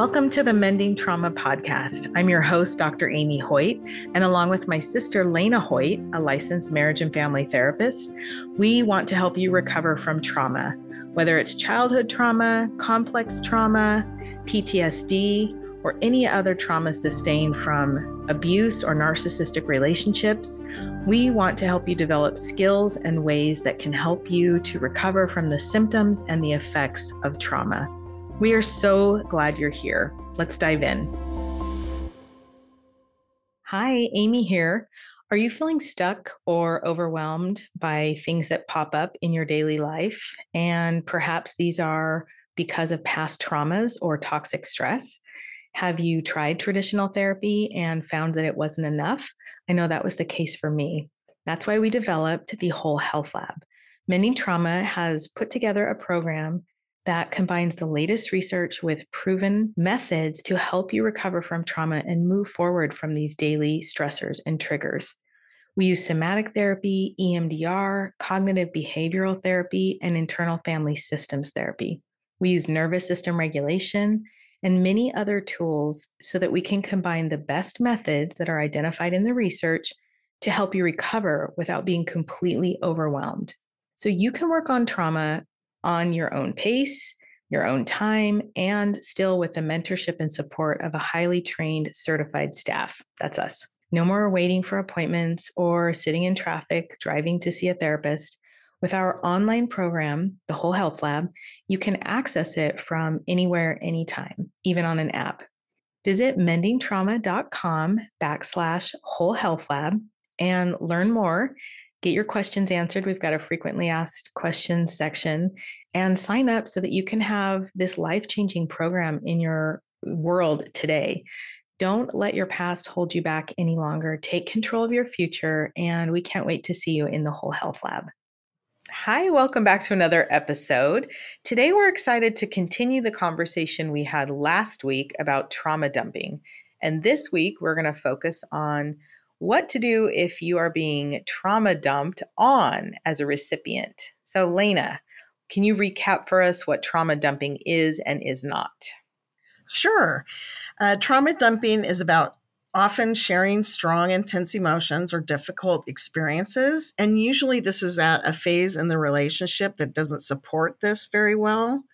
Welcome to the Mending Trauma Podcast. I'm your host, Dr. Amy Hoyt, and along with my sister, Lena Hoyt, a licensed marriage and family therapist, we want to help you recover from trauma, whether it's childhood trauma, complex trauma, PTSD, or any other trauma sustained from abuse or narcissistic relationships. We want to help you develop skills and ways that can help you to recover from the symptoms and the effects of trauma. We are so glad you're here. Let's dive in. Hi, Amy here. Are you feeling stuck or overwhelmed by things that pop up in your daily life? And perhaps these are because of past traumas or toxic stress. Have you tried traditional therapy and found that it wasn't enough? I know that was the case for me. That's why we developed the Whole Health Lab. Mending Trauma has put together a program that combines the latest research with proven methods to help you recover from trauma and move forward from these daily stressors and triggers. We use somatic therapy, EMDR, cognitive behavioral therapy, and internal family systems therapy. We use nervous system regulation and many other tools so that we can combine the best methods that are identified in the research to help you recover without being completely overwhelmed. So you can work on trauma on your own pace, your own time, and still with the mentorship and support of a highly trained certified staff. That's us. No more waiting for appointments or sitting in traffic, driving to see a therapist. With our online program, the Whole Health Lab, you can access it from anywhere, anytime, even on an app. Visit mendingtrauma.com backslash whole health lab and learn more get your questions answered. We've got a frequently asked questions section and sign up so that you can have this life changing program in your world today. Don't let your past hold you back any longer. Take control of your future, and we can't wait to see you in the Whole Health Lab. Hi, welcome back to another episode. Today, we're excited to continue the conversation we had last week about trauma dumping. And this week, we're going to focus on what to do if you are being trauma dumped on as a recipient. So, Lena, can you recap for us what trauma dumping is and is not? Sure. Uh, trauma dumping is about often sharing strong, intense emotions or difficult experiences. And usually, this is at a phase in the relationship that doesn't support this very well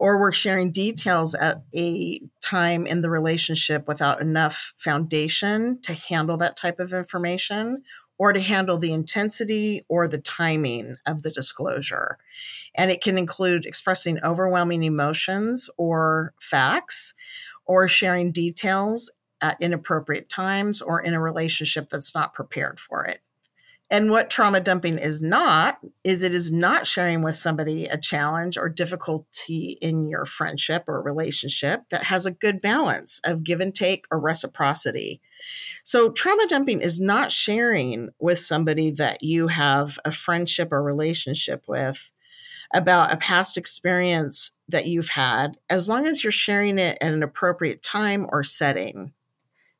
or we're sharing details at a time in the relationship without enough foundation to handle that type of information or to handle the intensity or the timing of the disclosure. And it can include expressing overwhelming emotions or facts or sharing details at inappropriate times or in a relationship that's not prepared for it. And what trauma dumping is not, is it is not sharing with somebody a challenge or difficulty in your friendship or relationship that has a good balance of give and take or reciprocity. So, trauma dumping is not sharing with somebody that you have a friendship or relationship with about a past experience that you've had, as long as you're sharing it at an appropriate time or setting.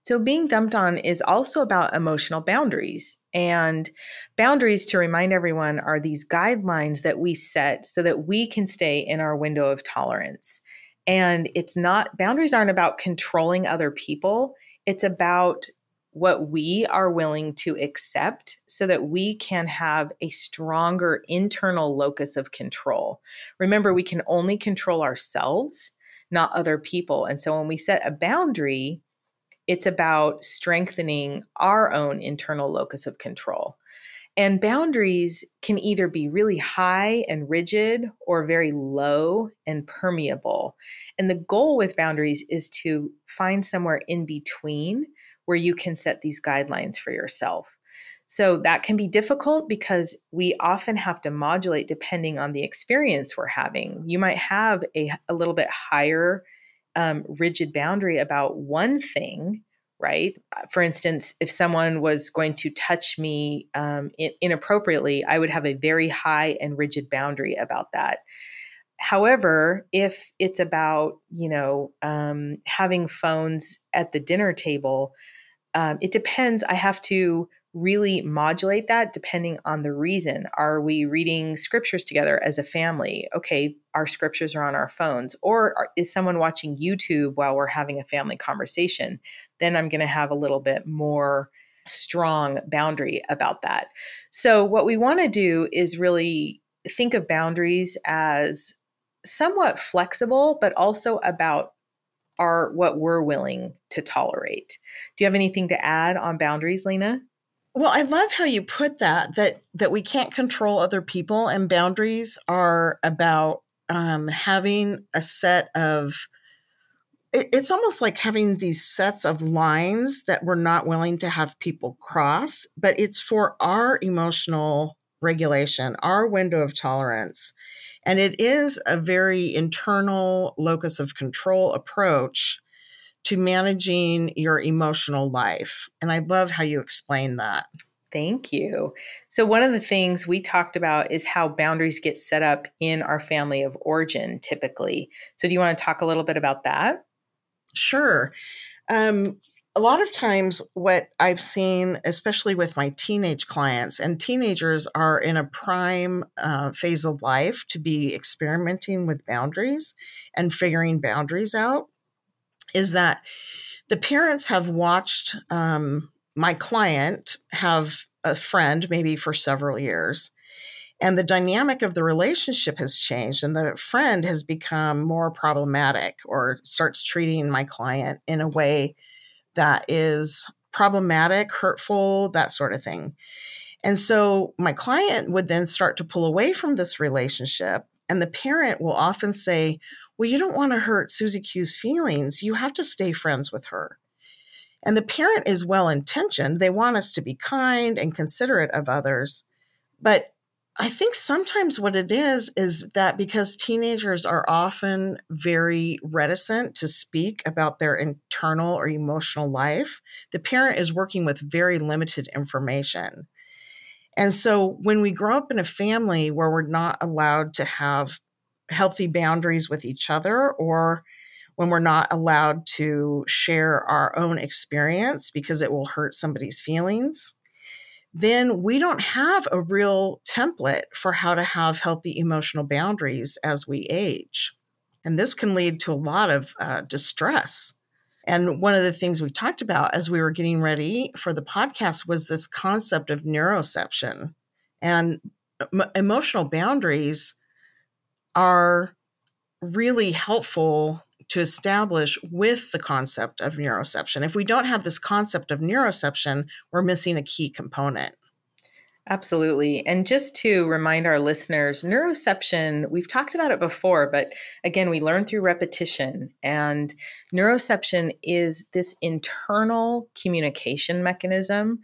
So, being dumped on is also about emotional boundaries. And boundaries, to remind everyone, are these guidelines that we set so that we can stay in our window of tolerance. And it's not, boundaries aren't about controlling other people, it's about what we are willing to accept so that we can have a stronger internal locus of control. Remember, we can only control ourselves, not other people. And so when we set a boundary, it's about strengthening our own internal locus of control. And boundaries can either be really high and rigid or very low and permeable. And the goal with boundaries is to find somewhere in between where you can set these guidelines for yourself. So that can be difficult because we often have to modulate depending on the experience we're having. You might have a, a little bit higher um, rigid boundary about one thing, right? Uh, for instance, if someone was going to touch me um, in- inappropriately, I would have a very high and rigid boundary about that. However, if it's about you know um, having phones at the dinner table, um, it depends. I have to really modulate that depending on the reason. Are we reading scriptures together as a family? Okay, our scriptures are on our phones. Or uh, is someone watching YouTube while we're having a family conversation? Then I'm going to have a little bit more strong boundary about that. So, what we want to do is really think of boundaries as somewhat flexible, but also about our what we're willing to tolerate. Do you have anything to add on boundaries, Lena? Well, I love how you put that that that we can't control other people, and boundaries are about um, having a set of. It, it's almost like having these sets of lines that we're not willing to have people cross, but it's for our emotional regulation, our window of tolerance, and it is a very internal locus of control approach to managing your emotional life. And I love how you explain that. Thank you. So, one of the things we talked about is how boundaries get set up in our family of origin typically. So, do you want to talk a little bit about that? Sure. Um, a lot of times, what I've seen, especially with my teenage clients, and teenagers are in a prime uh, phase of life to be experimenting with boundaries and figuring boundaries out is that the parents have watched um, my client have a friend maybe for several years and the dynamic of the relationship has changed and the friend has become more problematic or starts treating my client in a way that is problematic hurtful that sort of thing. And so my client would then start to pull away from this relationship and the parent will often say well, you don't want to hurt Susie Q's feelings. You have to stay friends with her. And the parent is well intentioned. They want us to be kind and considerate of others. But I think sometimes what it is is that because teenagers are often very reticent to speak about their internal or emotional life, the parent is working with very limited information. And so when we grow up in a family where we're not allowed to have healthy boundaries with each other or when we're not allowed to share our own experience because it will hurt somebody's feelings, then we don't have a real template for how to have healthy emotional boundaries as we age. And this can lead to a lot of uh, distress. And one of the things we talked about as we were getting ready for the podcast was this concept of neuroception. And m- emotional boundaries are really helpful to establish with the concept of neuroception. If we don't have this concept of neuroception, we're missing a key component. Absolutely. And just to remind our listeners, neuroception, we've talked about it before, but again, we learn through repetition. And neuroception is this internal communication mechanism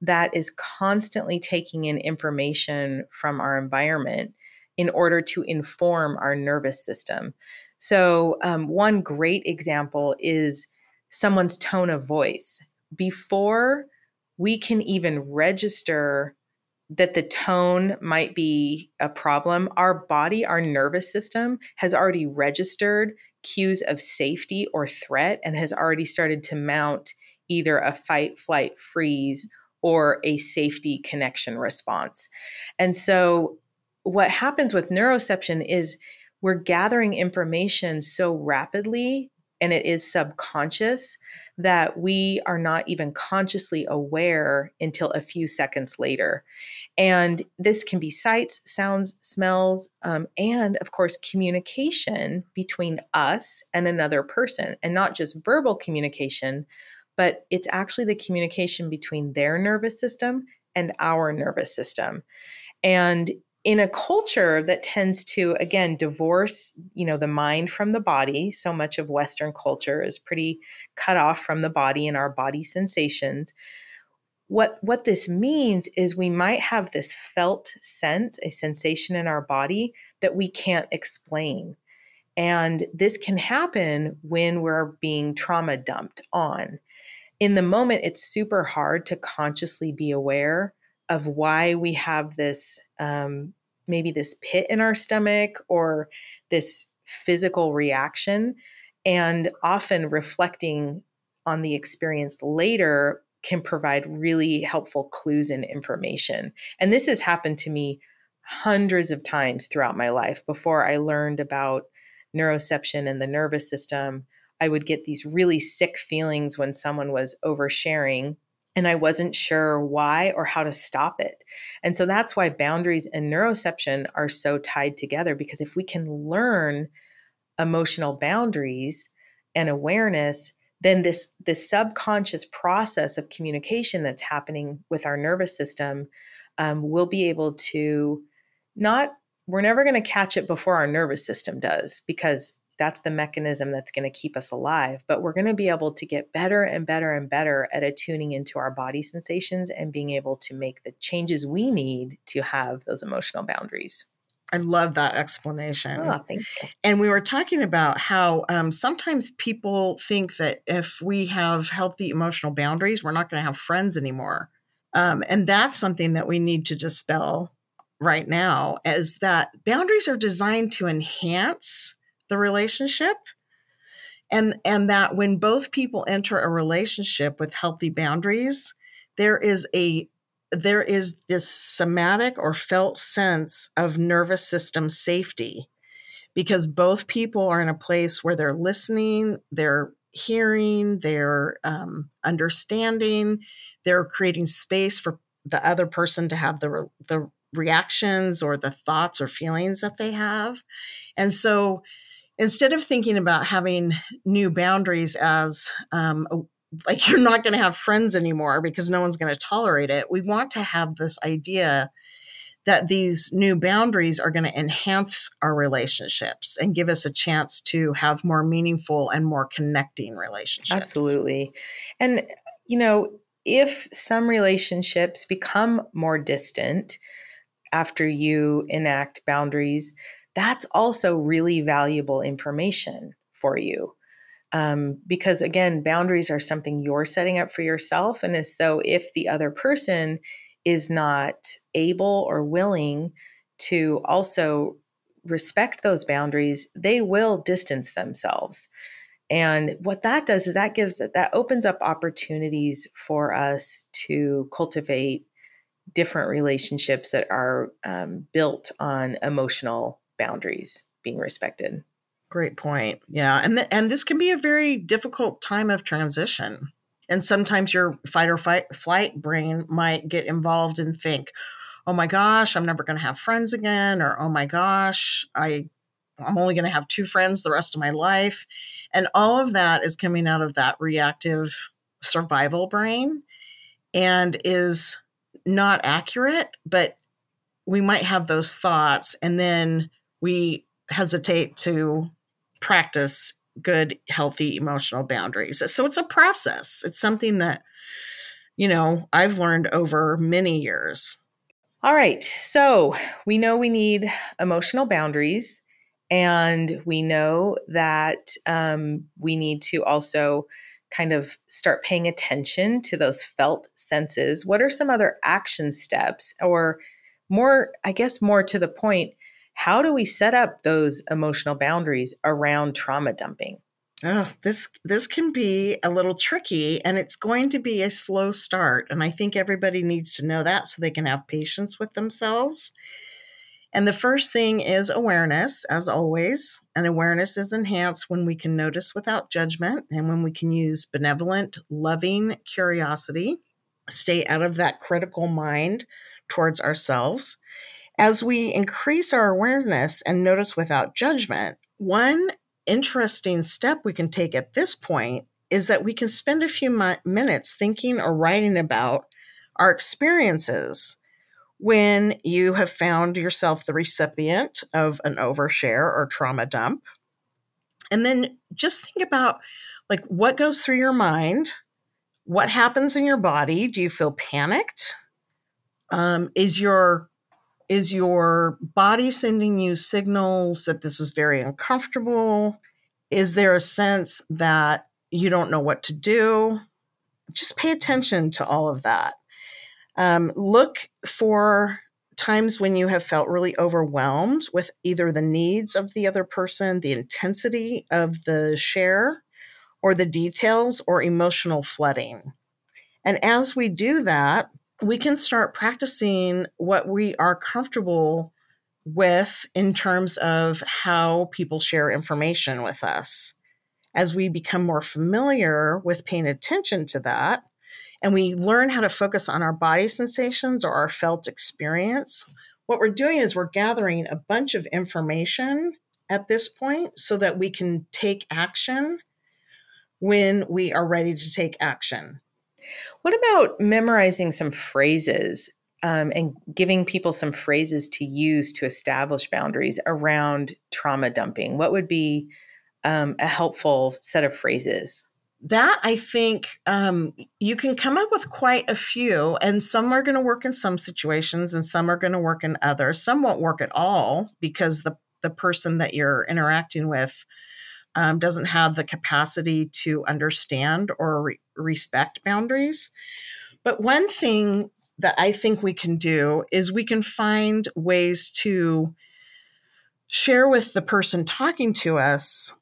that is constantly taking in information from our environment in order to inform our nervous system. So, um, one great example is someone's tone of voice. Before we can even register that the tone might be a problem, our body, our nervous system has already registered cues of safety or threat and has already started to mount either a fight, flight, freeze or a safety connection response. And so what happens with neuroception is we're gathering information so rapidly and it is subconscious that we are not even consciously aware until a few seconds later. And this can be sights, sounds, smells, um, and of course, communication between us and another person, and not just verbal communication, but it's actually the communication between their nervous system and our nervous system. And in a culture that tends to again divorce you know the mind from the body so much of western culture is pretty cut off from the body and our body sensations. What what this means is we might have this felt sense a sensation in our body that we can't explain. And this can happen when we're being trauma dumped on. In the moment it's super hard to consciously be aware of why we have this um, maybe this pit in our stomach or this physical reaction and often reflecting on the experience later can provide really helpful clues and information. And this has happened to me hundreds of times throughout my life before I learned about neuroception and the nervous system. I would get these really sick feelings when someone was oversharing and I wasn't sure why or how to stop it. And so that's why boundaries and neuroception are so tied together because if we can learn emotional boundaries and awareness, then this this subconscious process of communication that's happening with our nervous system um, will be able to not we're never going to catch it before our nervous system does because that's the mechanism that's going to keep us alive. But we're going to be able to get better and better and better at attuning into our body sensations and being able to make the changes we need to have those emotional boundaries. I love that explanation. Oh, thank you. And we were talking about how um, sometimes people think that if we have healthy emotional boundaries, we're not going to have friends anymore. Um, and that's something that we need to dispel right now, is that boundaries are designed to enhance the relationship and and that when both people enter a relationship with healthy boundaries there is a there is this somatic or felt sense of nervous system safety because both people are in a place where they're listening they're hearing they're um, understanding they're creating space for the other person to have the the reactions or the thoughts or feelings that they have. And so instead of thinking about having new boundaries as um, like you're not going to have friends anymore because no one's going to tolerate it, we want to have this idea that these new boundaries are going to enhance our relationships and give us a chance to have more meaningful and more connecting relationships. Absolutely. And, you know, if some relationships become more distant after you enact boundaries, that's also really valuable information for you. Um, because again, boundaries are something you're setting up for yourself. And so if the other person is not able or willing to also respect those boundaries, they will distance themselves. And what that does is that gives that opens up opportunities for us to cultivate different relationships that are um, built on emotional boundaries being respected. Great point. Yeah, and th- and this can be a very difficult time of transition. And sometimes your fight or fight flight brain might get involved and think, "Oh my gosh, I'm never going to have friends again," or "Oh my gosh, I I'm only going to have two friends the rest of my life." And all of that is coming out of that reactive survival brain and is not accurate, but we might have those thoughts and then we hesitate to practice good, healthy emotional boundaries. So it's a process. It's something that, you know, I've learned over many years. All right. So we know we need emotional boundaries, and we know that um, we need to also kind of start paying attention to those felt senses. What are some other action steps, or more, I guess, more to the point, how do we set up those emotional boundaries around trauma dumping? Oh, this this can be a little tricky and it's going to be a slow start and I think everybody needs to know that so they can have patience with themselves. And the first thing is awareness as always. And awareness is enhanced when we can notice without judgment and when we can use benevolent, loving curiosity, stay out of that critical mind towards ourselves as we increase our awareness and notice without judgment, one interesting step we can take at this point is that we can spend a few mi- minutes thinking or writing about our experiences when you have found yourself the recipient of an overshare or trauma dump. And then just think about like what goes through your mind, what happens in your body. Do you feel panicked? Um, is your is your body sending you signals that this is very uncomfortable? Is there a sense that you don't know what to do? Just pay attention to all of that. Um, look for times when you have felt really overwhelmed with either the needs of the other person, the intensity of the share, or the details or emotional flooding. And as we do that, we can start practicing what we are comfortable with in terms of how people share information with us. As we become more familiar with paying attention to that, and we learn how to focus on our body sensations or our felt experience, what we're doing is we're gathering a bunch of information at this point so that we can take action when we are ready to take action. What about memorizing some phrases um, and giving people some phrases to use to establish boundaries around trauma dumping? What would be um, a helpful set of phrases? That I think um, you can come up with quite a few, and some are going to work in some situations, and some are going to work in others. Some won't work at all because the the person that you're interacting with um, doesn't have the capacity to understand or re- respect boundaries. But one thing that I think we can do is we can find ways to share with the person talking to us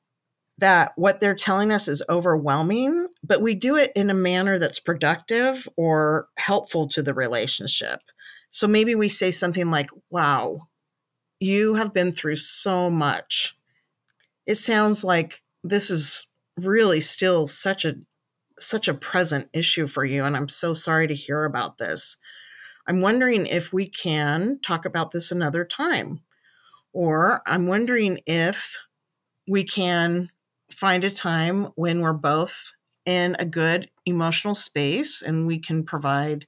that what they're telling us is overwhelming, but we do it in a manner that's productive or helpful to the relationship. So maybe we say something like, Wow, you have been through so much. It sounds like this is really still such a such a present issue for you and I'm so sorry to hear about this. I'm wondering if we can talk about this another time. Or I'm wondering if we can find a time when we're both in a good emotional space and we can provide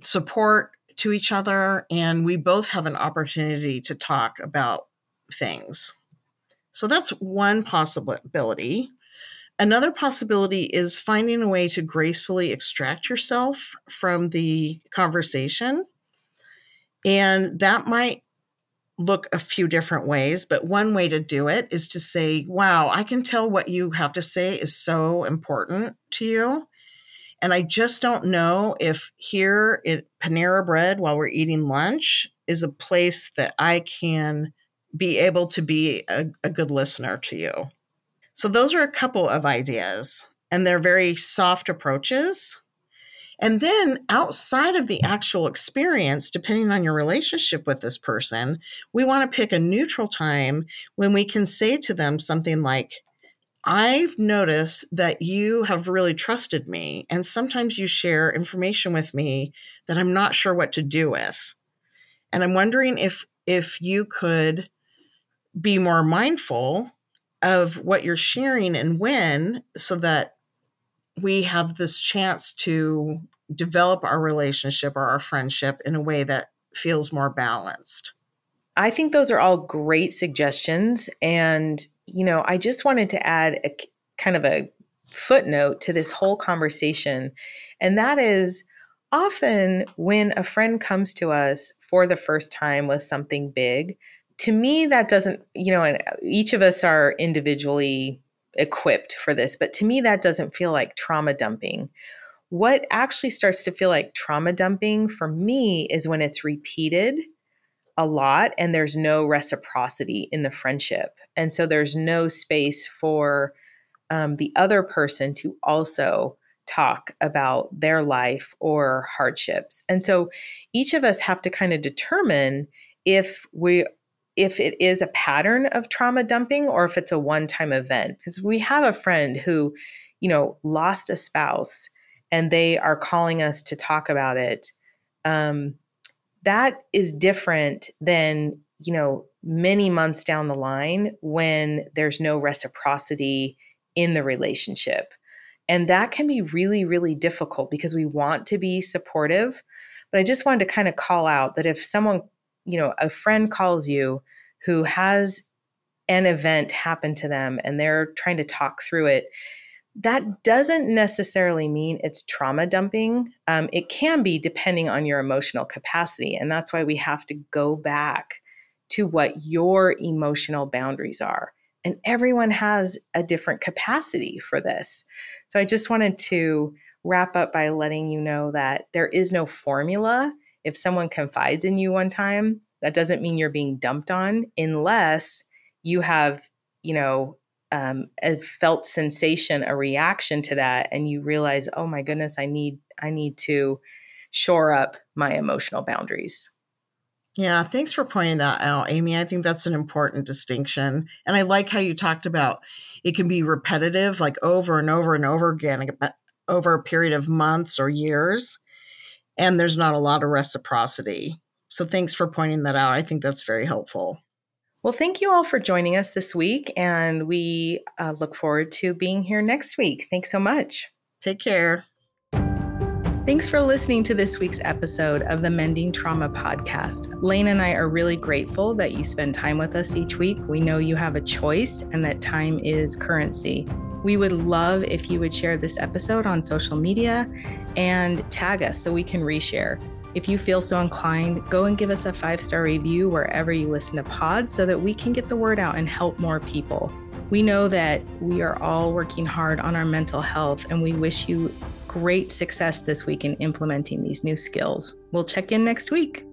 support to each other and we both have an opportunity to talk about things. So that's one possibility. Another possibility is finding a way to gracefully extract yourself from the conversation. And that might look a few different ways, but one way to do it is to say, Wow, I can tell what you have to say is so important to you. And I just don't know if here at Panera Bread while we're eating lunch is a place that I can be able to be a, a good listener to you. So, those are a couple of ideas, and they're very soft approaches. And then outside of the actual experience, depending on your relationship with this person, we want to pick a neutral time when we can say to them something like, I've noticed that you have really trusted me, and sometimes you share information with me that I'm not sure what to do with. And I'm wondering if if you could be more mindful of what you're sharing and when so that we have this chance to develop our relationship or our friendship in a way that feels more balanced. I think those are all great suggestions. And, you know, I just wanted to add a kind of a footnote to this whole conversation. And that is often when a friend comes to us for the first time with something big, to me, that doesn't, you know, and each of us are individually equipped for this, but to me, that doesn't feel like trauma dumping. What actually starts to feel like trauma dumping for me is when it's repeated a lot and there's no reciprocity in the friendship. And so there's no space for um, the other person to also talk about their life or hardships. And so each of us have to kind of determine if we if it is a pattern of trauma dumping or if it's a one-time event because we have a friend who you know lost a spouse and they are calling us to talk about it um, that is different than you know many months down the line when there's no reciprocity in the relationship. And that can be really really difficult because we want to be supportive but i just wanted to kind of call out that if someone you know a friend calls you who has an event happen to them and they're trying to talk through it that doesn't necessarily mean it's trauma dumping. Um, it can be depending on your emotional capacity. And that's why we have to go back to what your emotional boundaries are. And everyone has a different capacity for this. So I just wanted to wrap up by letting you know that there is no formula. If someone confides in you one time, that doesn't mean you're being dumped on unless you have, you know, um, a felt sensation, a reaction to that, and you realize, oh my goodness, I need I need to shore up my emotional boundaries. Yeah, thanks for pointing that out, Amy. I think that's an important distinction. And I like how you talked about it can be repetitive, like over and over and over again, over a period of months or years. And there's not a lot of reciprocity. So thanks for pointing that out. I think that's very helpful. Well, thank you all for joining us this week. And we uh, look forward to being here next week. Thanks so much. Take care. Thanks for listening to this week's episode of the Mending Trauma Podcast. Lane and I are really grateful that you spend time with us each week. We know you have a choice and that time is currency. We would love if you would share this episode on social media and tag us so we can reshare. If you feel so inclined, go and give us a five star review wherever you listen to pods so that we can get the word out and help more people. We know that we are all working hard on our mental health, and we wish you great success this week in implementing these new skills. We'll check in next week.